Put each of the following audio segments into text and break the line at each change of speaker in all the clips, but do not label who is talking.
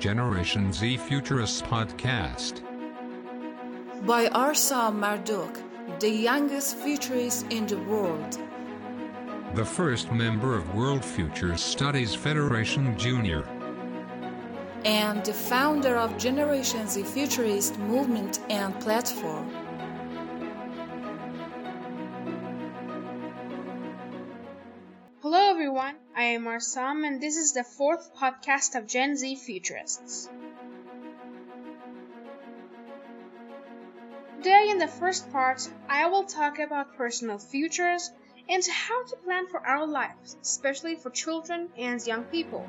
Generation Z Futurists podcast.
By Arsam Marduk, the youngest futurist in the world.
The first member of World Futures Studies Federation Junior.
And the founder of Generation Z Futurist movement and platform.
I am Arsam and this is the fourth podcast of Gen Z Futurists. Today in the first part, I will talk about personal futures and how to plan for our lives, especially for children and young people.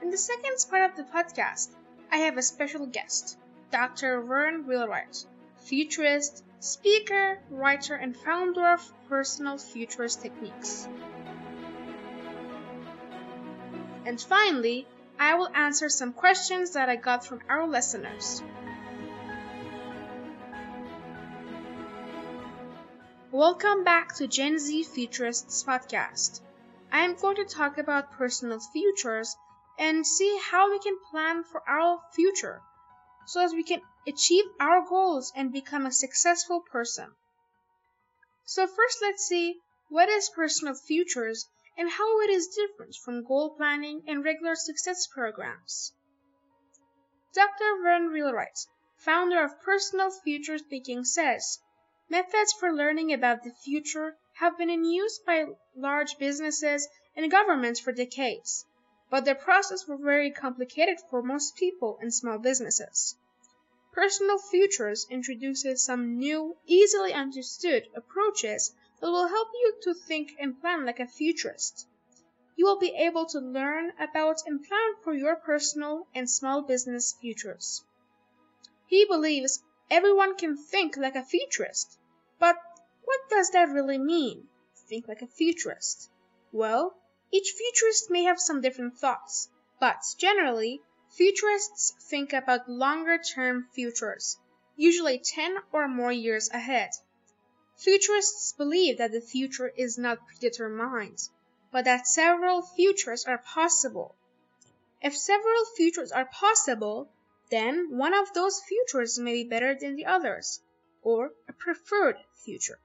In the second part of the podcast, I have a special guest, Dr. Verne Wheelwright, futurist, speaker, writer, and founder of Personal Futurist Techniques. And finally, I will answer some questions that I got from our listeners. Welcome back to Gen Z Futurists podcast. I am going to talk about personal futures and see how we can plan for our future so as we can achieve our goals and become a successful person. So first let's see what is personal futures and how it is different from goal planning and regular success programs. Dr. Verne Wheelwright, founder of Personal Future Thinking says, methods for learning about the future have been in use by large businesses and governments for decades, but the process was very complicated for most people and small businesses. Personal Futures introduces some new, easily understood approaches that will help you to think and plan like a futurist. You will be able to learn about and plan for your personal and small business futures. He believes everyone can think like a futurist. But what does that really mean? Think like a futurist. Well, each futurist may have some different thoughts, but generally, Futurists think about longer term futures, usually 10 or more years ahead. Futurists believe that the future is not predetermined, but that several futures are possible. If several futures are possible, then one of those futures may be better than the others, or a preferred future.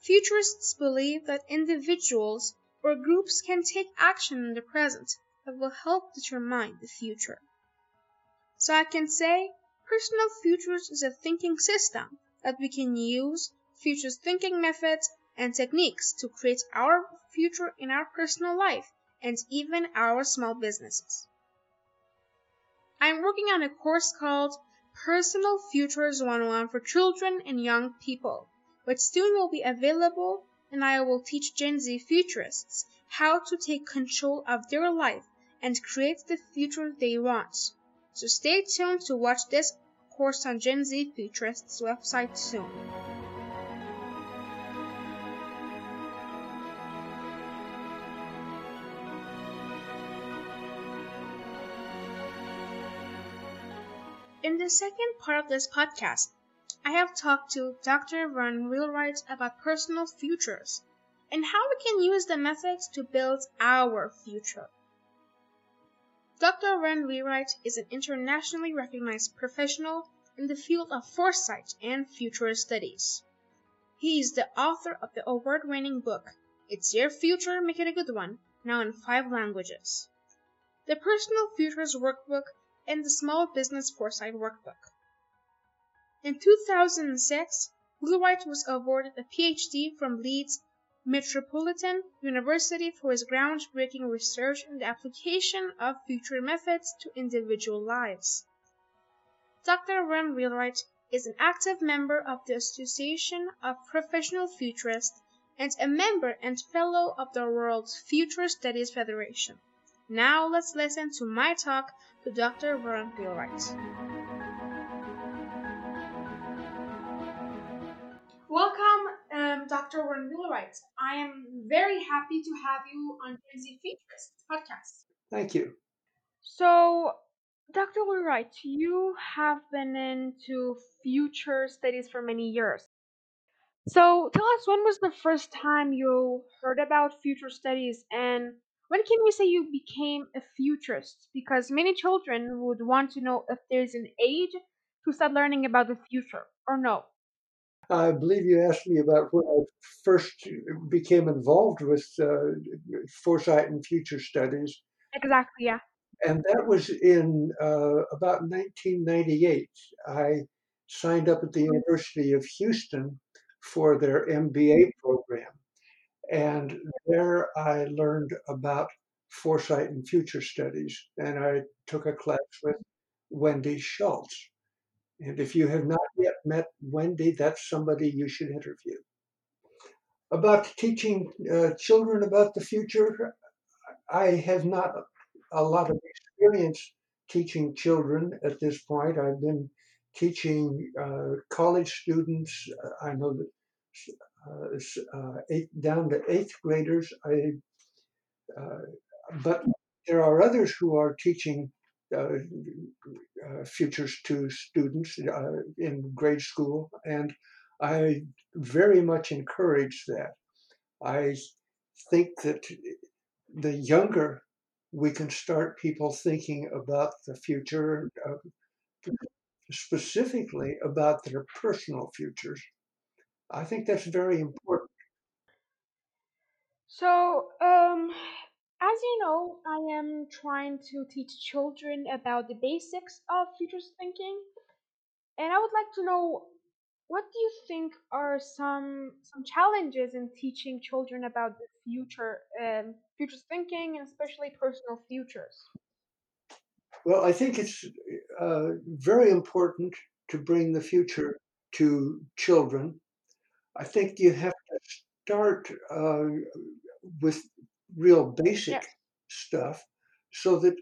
Futurists believe that individuals or groups can take action in the present that will help determine the future. So I can say personal futures is a thinking system that we can use futures thinking methods and techniques to create our future in our personal life and even our small businesses. I'm working on a course called Personal Futures 101 for children and young people, which soon will be available and I will teach Gen Z futurists how to take control of their life and create the future they want. So stay tuned to watch this course on Gen Z Futurists website soon. In the second part of this podcast, I have talked to Dr. Verne Wheelwright about personal futures and how we can use the methods to build our future. Dr. Verne Wheelwright is an internationally recognized professional in the field of foresight and future studies. He is the author of the award-winning book It's Your Future, Make It a Good One, now in five languages. The Personal Futures Workbook and the Small Business Foresight Workbook. In 2006, Wheelwright was awarded a PhD from Leeds Metropolitan University for his groundbreaking research in the application of future methods to individual lives. Dr. Verne Wheelwright is an active member of the Association of Professional Futurists and a member and fellow of the World Future Studies Federation. Now let's listen to my talk to Dr. Verne Wheelwright. Dr. Warren Wheelwright. I am very happy to have you on Gen Z Futurists podcast.
Thank you.
So, Dr. Wheelwright, you have been into future studies for many years. So, tell us when was the first time you heard about future studies and when can we say you became a futurist? Because many children would want to know if there's an age to start learning about the future or no.
I believe you asked me about when I first became involved with uh, foresight and future studies.
Exactly, yeah.
And that was in uh, about 1998. I signed up at the University of Houston for their MBA program. And there I learned about foresight and future studies. And I took a class with Wendy Schultz. And if you have not yet met Wendy, that's somebody you should interview. About teaching uh, children about the future, I have not a lot of experience teaching children at this point. I've been teaching uh, college students. I know that uh, uh, eight, down to eighth graders. I, uh, but there are others who are teaching uh, uh, futures to students uh, in grade school, and I very much encourage that. I think that the younger we can start people thinking about the future, uh, specifically about their personal futures, I think that's very important.
So, um, as you know, I am trying to teach children about the basics of futures thinking, and I would like to know what do you think are some some challenges in teaching children about the future, um, futures thinking, and especially personal futures?
Well, I think it's uh, very important to bring the future to children I think you have to start uh, with real basic
Yes.
stuff so that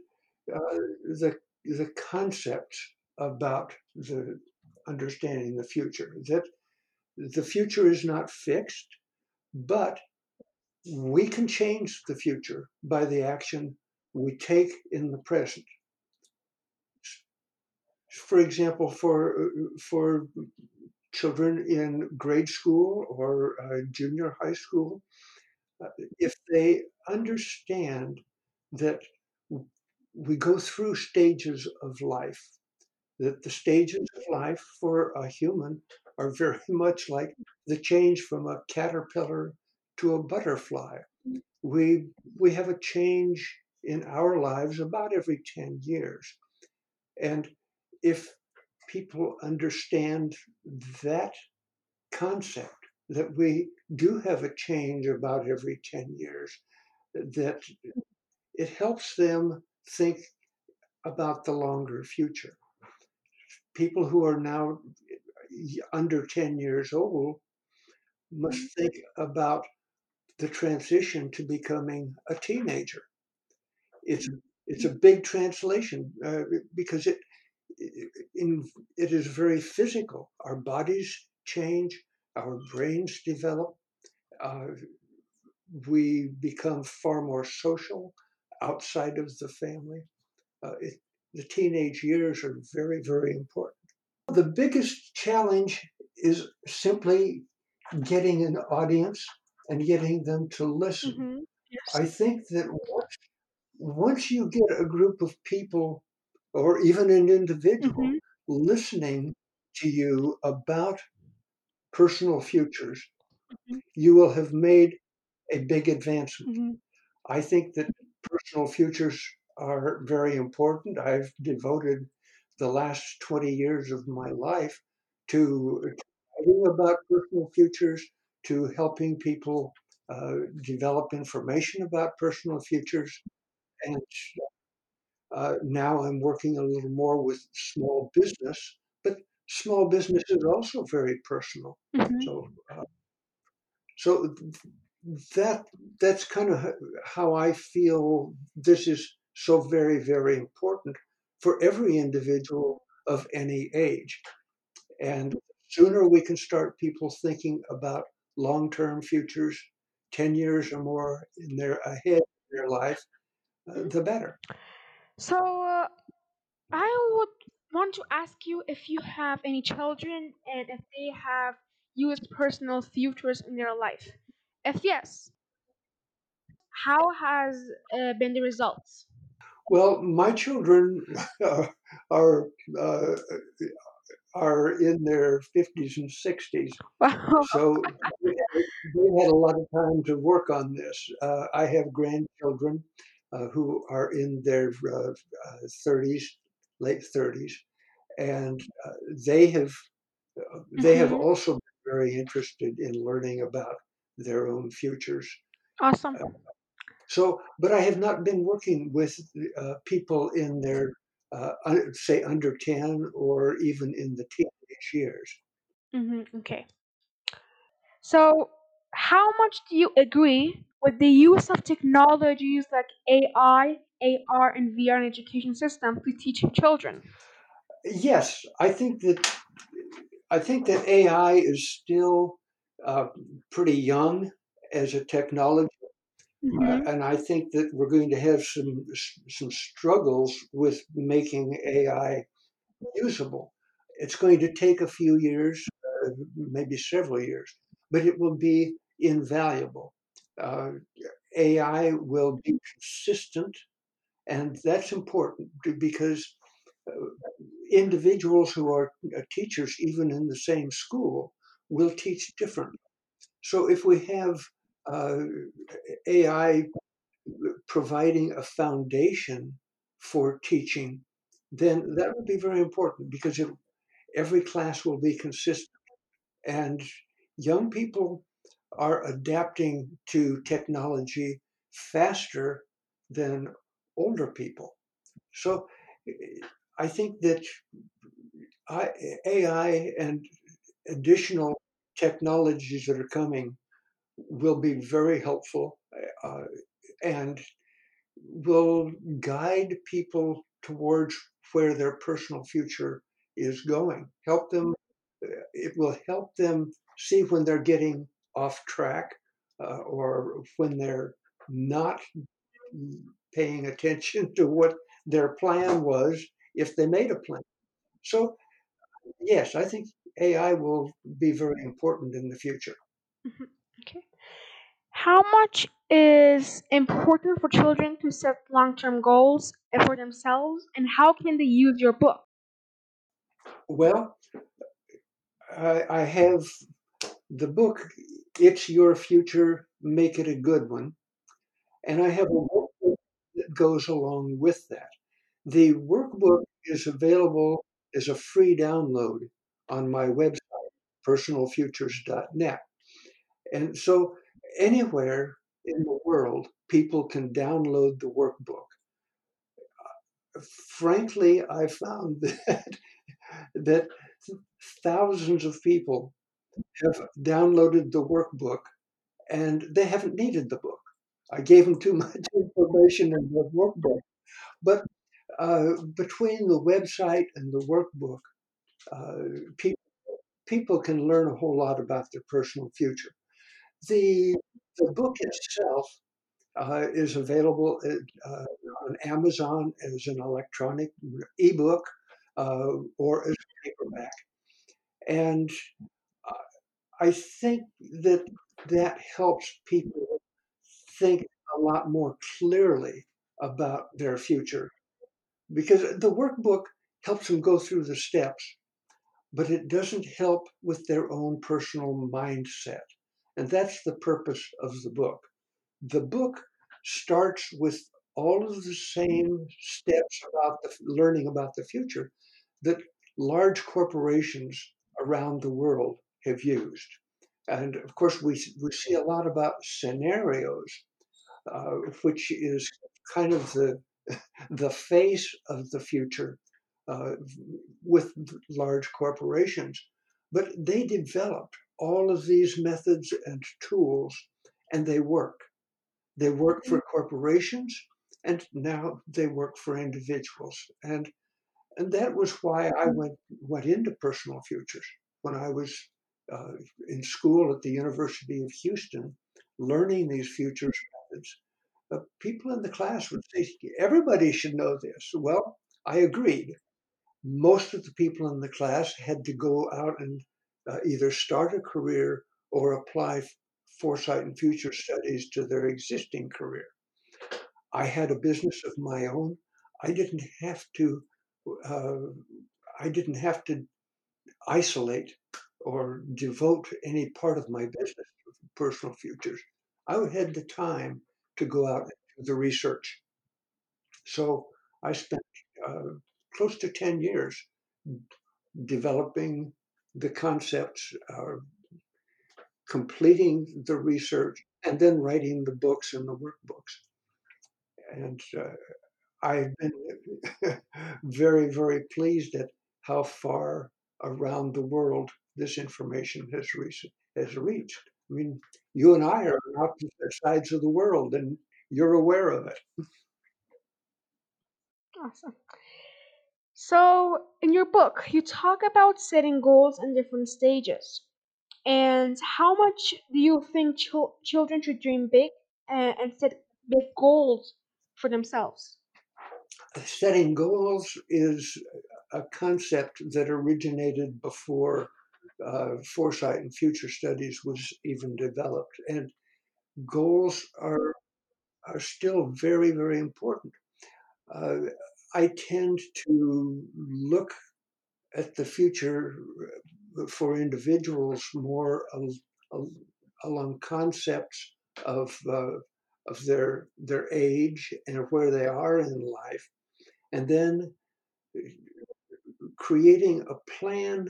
uh, the the concepts about the understanding the future that the future is not fixed, but we can change the future by the action we take in the present. For example, for for children in grade school or uh, junior high school, if they understand that we go through stages of life, that the stages of life for a human are very much like the change from a caterpillar to a butterfly. We, we have a change in our lives about every 10 years. And if people understand that concept that we do have a change about every 10 years, that it helps them think about the longer future. People who are now under 10 years old must think about the transition to becoming a teenager. It's it's a big translation uh, because it in, it is very physical. Our bodies change, our brains develop, uh, we become far more social outside of the family. Uh, it, the teenage years are very, very important. The biggest challenge is simply getting an audience and getting them to listen.
Mm-hmm. Yes.
I think that once, once you get a group of people or even an individual
Mhm.
listening to you about personal futures,
Mhm.
you will have made a big advancement.
Mhm.
I think that personal futures are very important. I've devoted the last 20 years of my life to writing about personal futures, to helping people uh, develop information about personal futures, and uh, now I'm working a little more with small business, but small business is also very personal.
Mhm.
So, uh, so that that's kind of how I feel. This is so very very important for every individual of any age, and sooner we can start people thinking about long term futures, ten years or more in their ahead in their life, uh, the better.
So, uh, I would want to ask you if you have any children and if they have used personal futures in their life. If yes, how has uh, been the results?
Well, my children are uh, are in their 50s and 60s. So they had a lot of time to work on this. Uh, I have grandchildren uh, who are in their 30s, uh, late 30s, and uh, they have they have mm-hmm. also been very interested in learning about their own futures.
Awesome.
Uh, so, but I have not been working with uh, people in their, uh, say, under 10 or even in the teenage years.
Mm-hmm. Okay. So, how much do you agree with the use of technologies like AI, AR, and VR in education system to teach children?
Yes, I think that I think that AI is still uh, pretty young as a technology. Mm-hmm. Uh, and I think that we're going to have some some struggles with making AI usable. It's going to take a few years, uh, maybe several years, but it will be invaluable. Uh, AI will be consistent, and that's important because uh, individuals who are teachers, even in the same school, will teach differently. So if we have uh, AI providing a foundation for teaching, then that would be very important because it, every class will be consistent. And young people are adapting to technology faster than older people. So I think that AI and additional technologies that are coming will be very helpful uh, and will guide people towards where their personal future is going. Help them, uh, it will help them see when they're getting off track uh, or when they're not paying attention to what their plan was if they made a plan. So, yes, I think AI will be very important in the future.
Mm-hmm. Okay. How much is important for children to set long term goals for themselves, and how can they use your book?
Well, I, I have the book, It's Your Future, Make It a Good One. And I have a goes along with that. The workbook is available as a free download on my website, personalfutures.net. And so anywhere in the world, people can download the workbook. Frankly, I found that, that thousands of people have downloaded the workbook and they haven't needed the book. I gave them too much information in the workbook. But uh, between the website and the workbook, uh, people, people can learn a whole lot about their personal future. The, the book itself uh, is available uh, on Amazon as an electronic ebook uh, or as a paperback. And I think that that helps people think a lot more clearly about their future because the workbook helps them go through the steps, but it doesn't help with their own personal mindset. And that's the purpose of the book. The book starts with all of the same steps about the, learning about the future that large corporations around the world have used. And of course, we, we see a lot about scenarios, uh, which is kind of the, the face of the future uh, with large corporations. But they developed all of these methods and tools, and they work. They work for mm-hmm. corporations, and now they work for individuals. And and that was why I mm-hmm. went went into personal futures when I was uh, in school at the University of Houston, learning these futures Uh, people in the class would say, "Everybody should know this." Well, I agreed. Most of the people in the class had to go out and uh, either start a career or apply foresight and future studies to their existing career. I had a business of my own. I didn't have to. Uh, I didn't have to isolate or devote any part of my business to personal futures. I had the time to go out and do the research. So I spent uh, close to 10 years developing the concepts, uh, completing the research, and then writing the books and the workbooks. And uh, I've been very, very pleased at how far around the world this information has reached. Has reached. I mean, you and I are on opposite sides of the world, and you're aware of it.
Awesome. So, in your book, you talk about setting goals in different stages. And how much do you think chil- children should dream big and, and set big goals for themselves?
Setting goals is a concept that originated before uh, foresight and future studies was even developed. And goals are are still very, very important. Uh, I tend to look at the future uh, for individuals more al- along concepts of uh, of their their age and where they are in life, and then creating a plan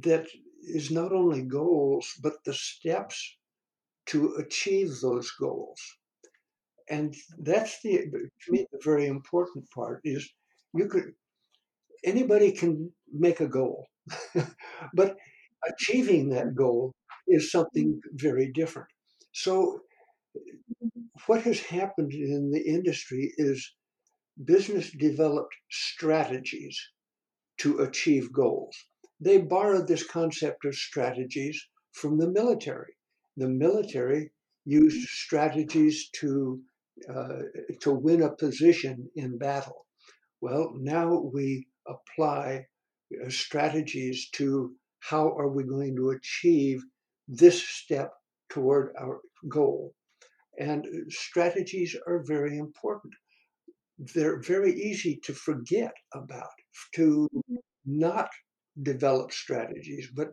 that is not only goals but the steps to achieve those goals. And that's the to me the very important part is you could anybody can make a goal but achieving that goal is something very different. So what has happened in the industry is business developed strategies to achieve goals they borrowed this concept of strategies from the military the military used strategies to uh, to win a position in battle. Well, now we apply uh, strategies to how are we going to achieve this step toward our goal. And strategies are very important. They're very easy to forget about, to not develop strategies. But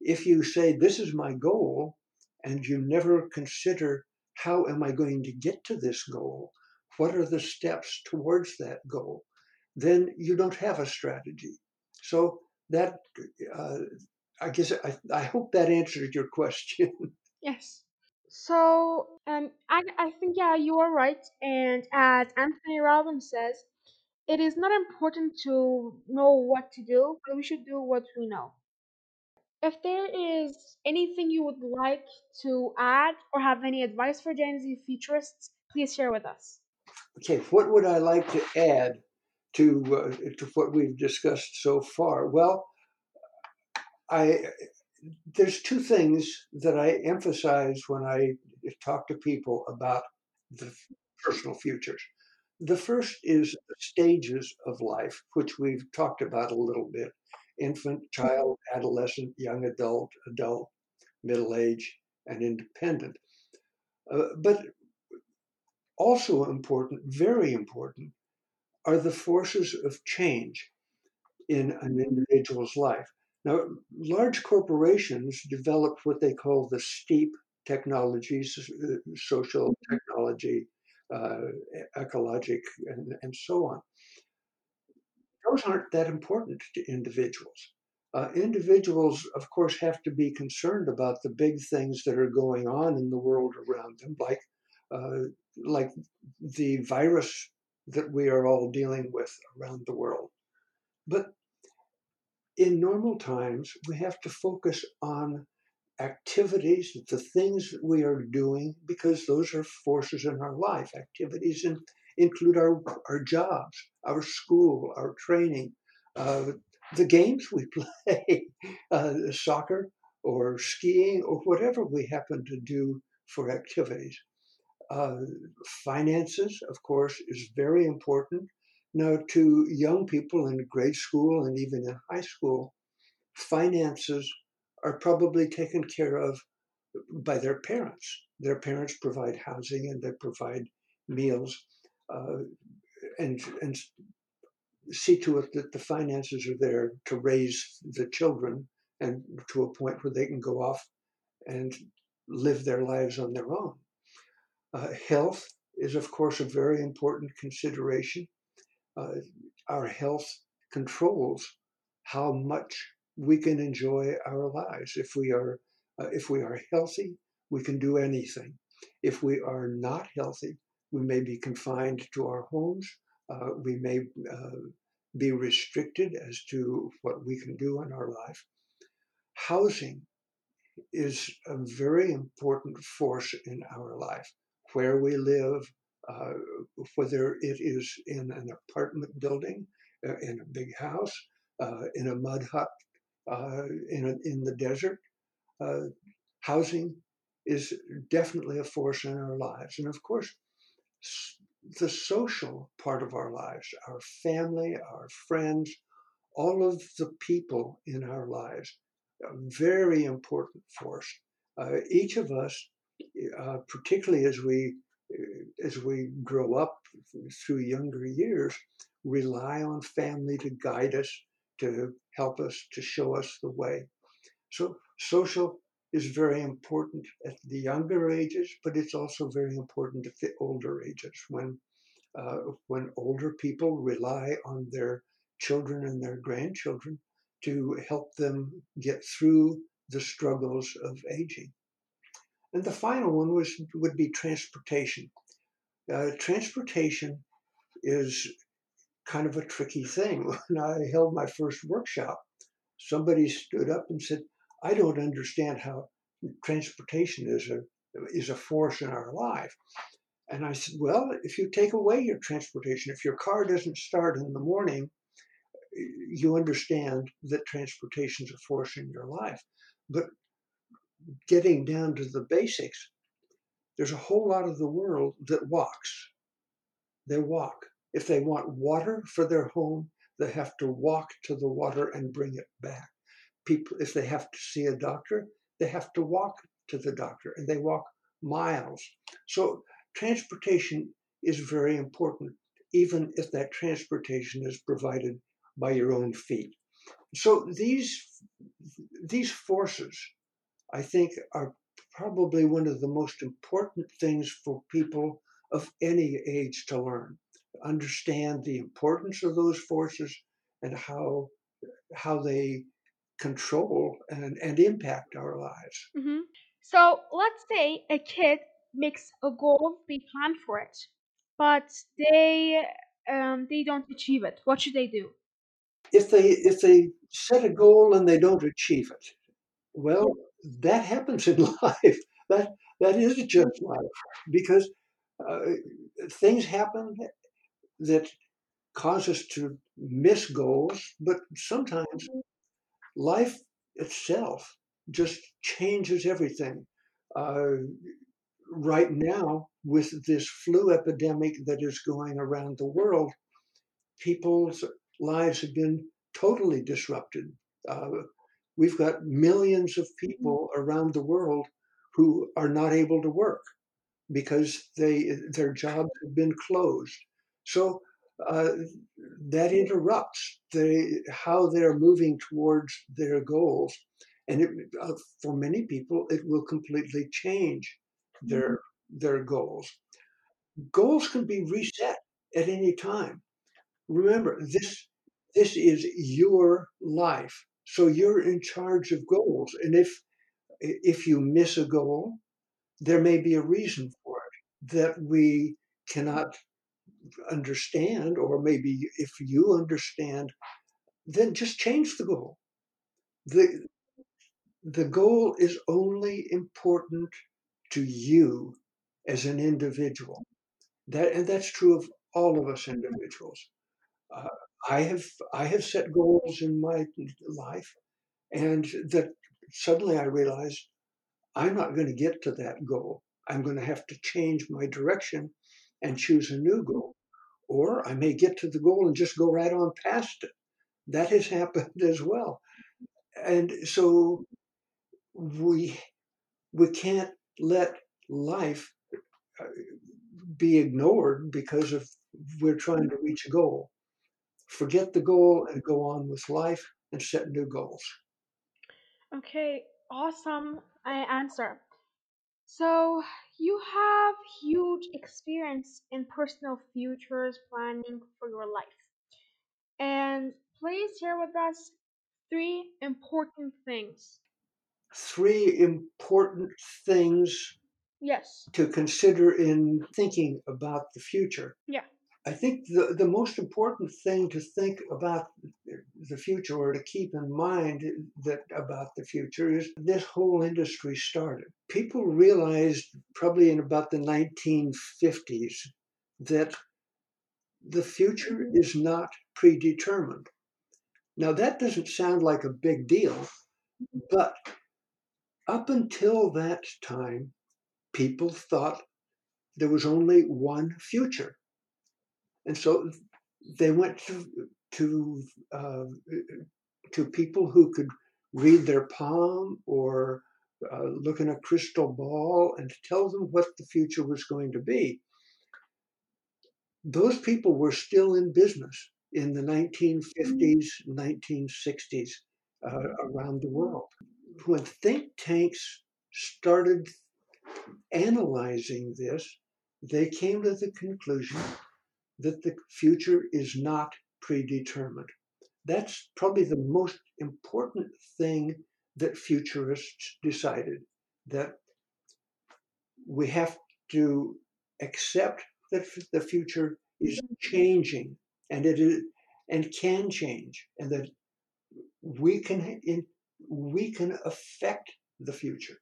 if you say, This is my goal, and you never consider how am I going to get to this goal? What are the steps towards that goal? Then you don't have a strategy. So that, uh, I guess, I, I hope that answered your question.
Yes. So, um, I, I think, yeah, you are right. And as Anthony Robbins says, it is not important to know what to do, but we should do what we know. If there is anything you would like to add or have any advice for Gen Z futurists, please share with us.
Okay, what would I like to add to uh, to what we've discussed so far? Well, I there's two things that I emphasize when I talk to people about the personal futures. The first is stages of life, which we've talked about a little bit infant, child, adolescent, young adult, adult, middle age, and independent. Uh, but also important, very important, are the forces of change in an individual's life. Now, large corporations develop what they call the steep technologies, uh, social technology, uh, ecologic, and, and so on those aren't that important to individuals. Uh, individuals, of course, have to be concerned about the big things that are going on in the world around them, like uh, like the virus that we are all dealing with around the world. But in normal times, we have to focus on activities, the things that we are doing, because those are forces in our life. Activities in include our, our jobs, our school, our training, uh, the games we play, uh, soccer or skiing or whatever we happen to do for activities. Uh, finances, of course, is very important. Now, to young people in grade school and even in high school, finances are probably taken care of by their parents. Their parents provide housing and they provide meals uh, and, and see to it that the finances are there to raise the children and to a point where they can go off and live their lives on their own. Uh, health is, of course, a very important consideration. Uh, our health controls how much we can enjoy our lives. If we are uh, if we are healthy, we can do anything. If we are not healthy, we may be confined to our homes. Uh, we may uh, be restricted as to what we can do in our life. Housing is a very important force in our life. Where we live, uh, whether it is in an apartment building, uh, in a big house, uh, in a mud hut, in, a, in the desert, uh, housing is definitely a force in our lives. And of course, the social part of our lives, our family, our friends, all of the people in our lives, a very important force. Uh, each of us, uh, particularly as we uh, as we grow up through younger years, rely on family to guide us, to help us, to show us the way. So social is very important at the younger ages, but it's also very important at the older ages when uh, when older people rely on their children and their grandchildren to help them get through the struggles of aging. And the final one was would be transportation. Uh, transportation is kind of a tricky thing. When I held my first workshop, somebody stood up and said, I don't understand how transportation is a is a force in our life. And I said, Well, if you take away your transportation, if your car doesn't start in the morning, you understand that transportation is a force in your life. But getting down to the basics, there's a whole lot of the world that walks. They walk. If they want water for their home, they have to walk to the water and bring it back. People, if they have to see a doctor, they have to walk to the doctor and they walk miles. So transportation is very important, even if that transportation is provided by your own feet. So these these forces, I think, are probably one of the most important things for people of any age to learn. Understand the importance of those forces and how how they control and, and impact our lives.
Mm-hmm. So let's say a kid makes a goal, they plan for it, but they um, they don't achieve it. What should they do?
If they if they set a goal and they don't achieve it, well, that happens in life. That that is just life because uh, things happen that cause us to miss goals, but sometimes mm-hmm. life itself just changes everything. Uh, right now, with this flu epidemic that is going around the world, people's lives have been totally disrupted. Uh, we've got millions of people around the world who are not able to work because they their jobs have been closed. So uh, that interrupts the how they're moving towards their goals, and it, uh, for many people, it will completely change their mm-hmm. their goals. Goals can be reset at any time. Remember, this this is your life, so you're in charge of goals. And if if you miss a goal, there may be a reason for it that we cannot understand, or maybe if you understand, then just change the goal. The, the goal is only important to you as an individual. That and that's true of all of us individuals. Uh, I have I have set goals in my life, and that suddenly I realized I'm not going to get to that goal. I'm going to have to change my direction and choose a new goal, or I may get to the goal and just go right on past it. That has happened as well, and so we we can't let life uh, be ignored because of we're trying to reach a goal. Forget the goal and go on with life and set new goals.
Okay, awesome uh, answer. So you have huge experience in personal futures planning for your life. And please share with us three important things.
Three important things
Yes.
to consider in thinking about the future.
Yeah.
I think the, the most important thing to think about the future or to keep in mind that about the future is this whole industry started. People realized probably in about the 1950s that the future is not predetermined. Now that doesn't sound like a big deal, but up until that time, people thought there was only one future and so they went to to uh, to people who could read their palm or uh, look in a crystal ball and tell them what the future was going to be. Those people were still in business in the 1950s, 1960s uh, around the world. When think tanks started analyzing this, they came to the conclusion that the future is not predetermined. That's probably the most important thing that futurists decided that we have to accept that the future is changing and it is and can change and that we can in, we can affect the future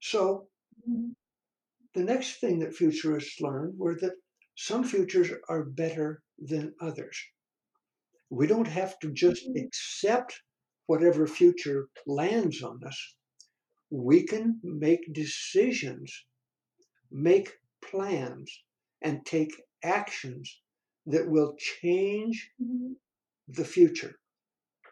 so mm-hmm. the next thing that futurists learned were that some futures are better than others. We don't have to just mm-hmm. accept whatever future lands on us. We can make decisions, make plans, and take actions that will change mm-hmm. the future.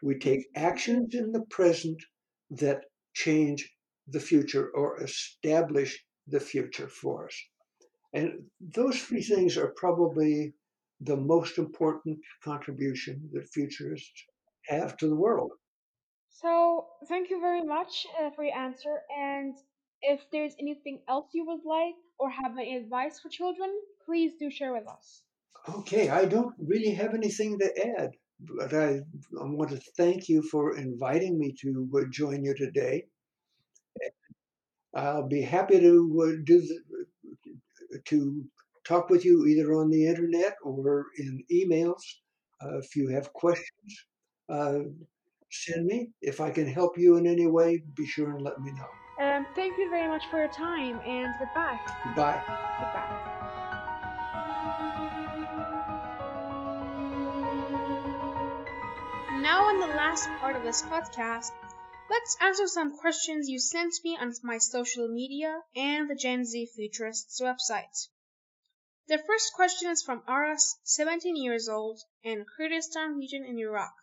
We take actions in the present that change the future or establish the future for us. And those three things are probably the most important contribution that futurists have to the world.
So thank you very much uh, for your answer. And if there's anything else you would like or have any advice for children, please do share with us.
Okay, I don't really have anything to add, but I, I want to thank you for inviting me to uh, join you today. I'll be happy to uh, do the, to talk with you either on the internet or in emails. Uh, if you have questions, uh, send me. If I can help you in any way, be sure and let me know.
Um, thank you very much for your time and goodbye.
Goodbye.
Goodbye. Now, in the last part of this podcast, let's answer some questions you sent me on my social media and the Gen Z Futurists website. The first question is from Aras, 17 years old, in Kurdistan region in Iraq.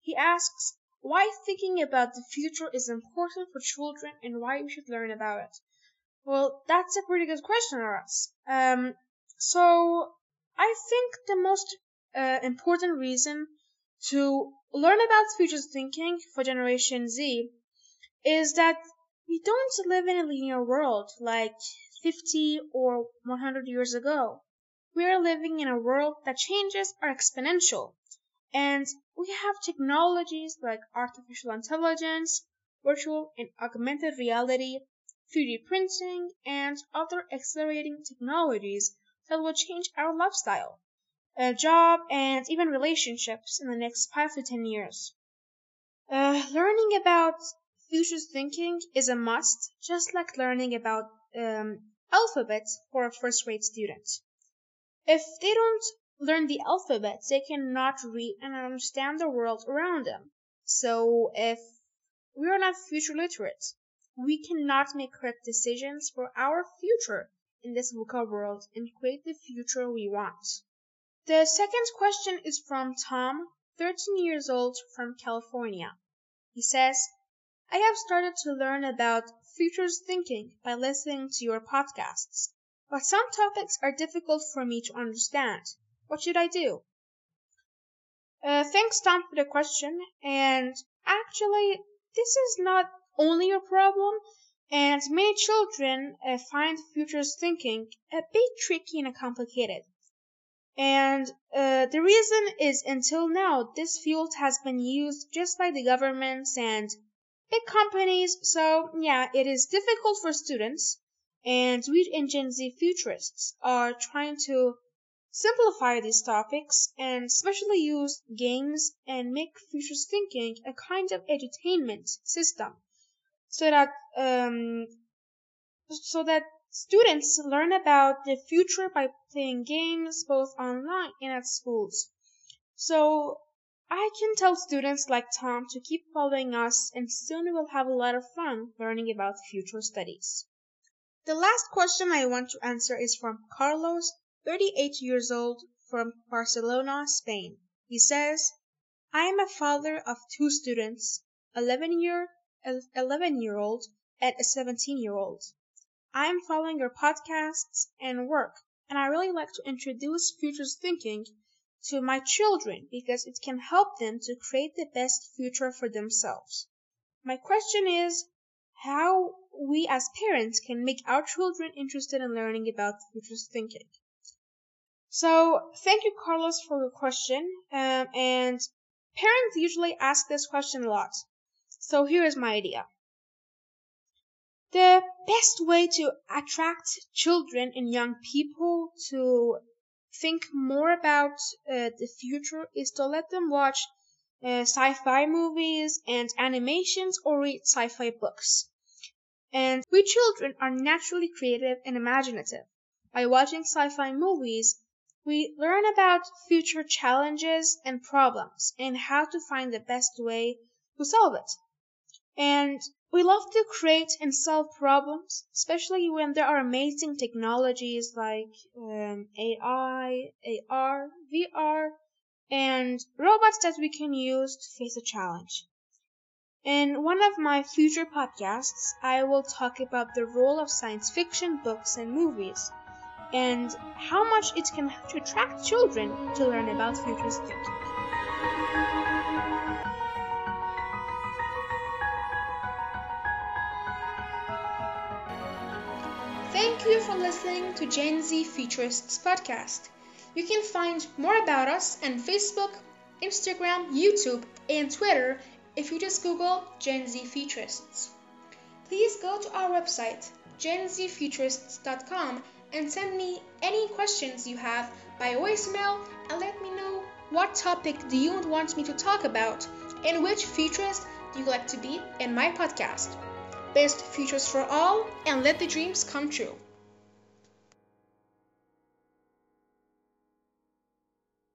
He asks, why thinking about the future is important for children and why we should learn about it. Well, that's a pretty good question, Aras. Um, so I think the most uh, important reason to learn about futures thinking for Generation Z is that we don't live in a linear world like 50 or 100 years ago. We are living in a world that changes are exponential. And we have technologies like artificial intelligence, virtual and augmented reality, 3D printing, and other accelerating technologies that will change our lifestyle, a job, and even relationships in the next 5 to 10 years. Uh, learning about future thinking is a must, just like learning about um, alphabet for a first grade student. If they don't learn the alphabet, they cannot read and understand the world around them. So if we are not future literate, we cannot make correct decisions for our future in this VUCA world and create the future we want. The second question is from Tom, 13 years old from California. He says, I have started to learn about futures thinking by listening to your podcasts, but some topics are difficult for me to understand. What should I do? Uh, thanks, Tom, for the question. And actually, this is not only a problem, and many children uh, find futures thinking a bit tricky and complicated. And uh, the reason is until now, this field has been used just by the governments and big companies. So, yeah, it is difficult for students. And we in Gen Z futurists are trying to simplify these topics and especially use games and make futures thinking a kind of edutainment system so that um, so that Students learn about the future by playing games both online and at schools. So I can tell students like Tom to keep following us and soon we will have a lot of fun learning about future studies. The last question I want to answer is from Carlos, 38 years old, from Barcelona, Spain. He says, I am a father of two students, 11 year 11 year old and a 17 year old. I am following your podcasts and work, and I really like to introduce futures thinking to my children because it can help them to create the best future for themselves. My question is how we as parents can make our children interested in learning about futures thinking. So, thank you, Carlos, for your question. Um, and parents usually ask this question a lot. So, here is my idea. The best way to attract children and young people to think more about uh, the future is to let them watch uh, sci-fi movies and animations or read sci-fi books. And we children are naturally creative and imaginative. By watching sci-fi movies, we learn about future challenges and problems and how to find the best way to solve it. And we love to create and solve problems, especially when there are amazing technologies like um, AI, AR, VR, and robots that we can use to face a challenge. In one of my future podcasts, I will talk about the role of science fiction books and movies, and how much it can help to attract children to learn about futuristic thinking. Thank you for listening to Gen Z Futurists podcast. You can find more about us on Facebook, Instagram, YouTube, and Twitter if you just Google Gen Z Futurists. Please go to our website, genzfuturists.com, and send me any questions you have by voicemail and let me know what topic do you want me to talk about and which futurist do you like to be in my podcast best futures for all, and let the dreams come true.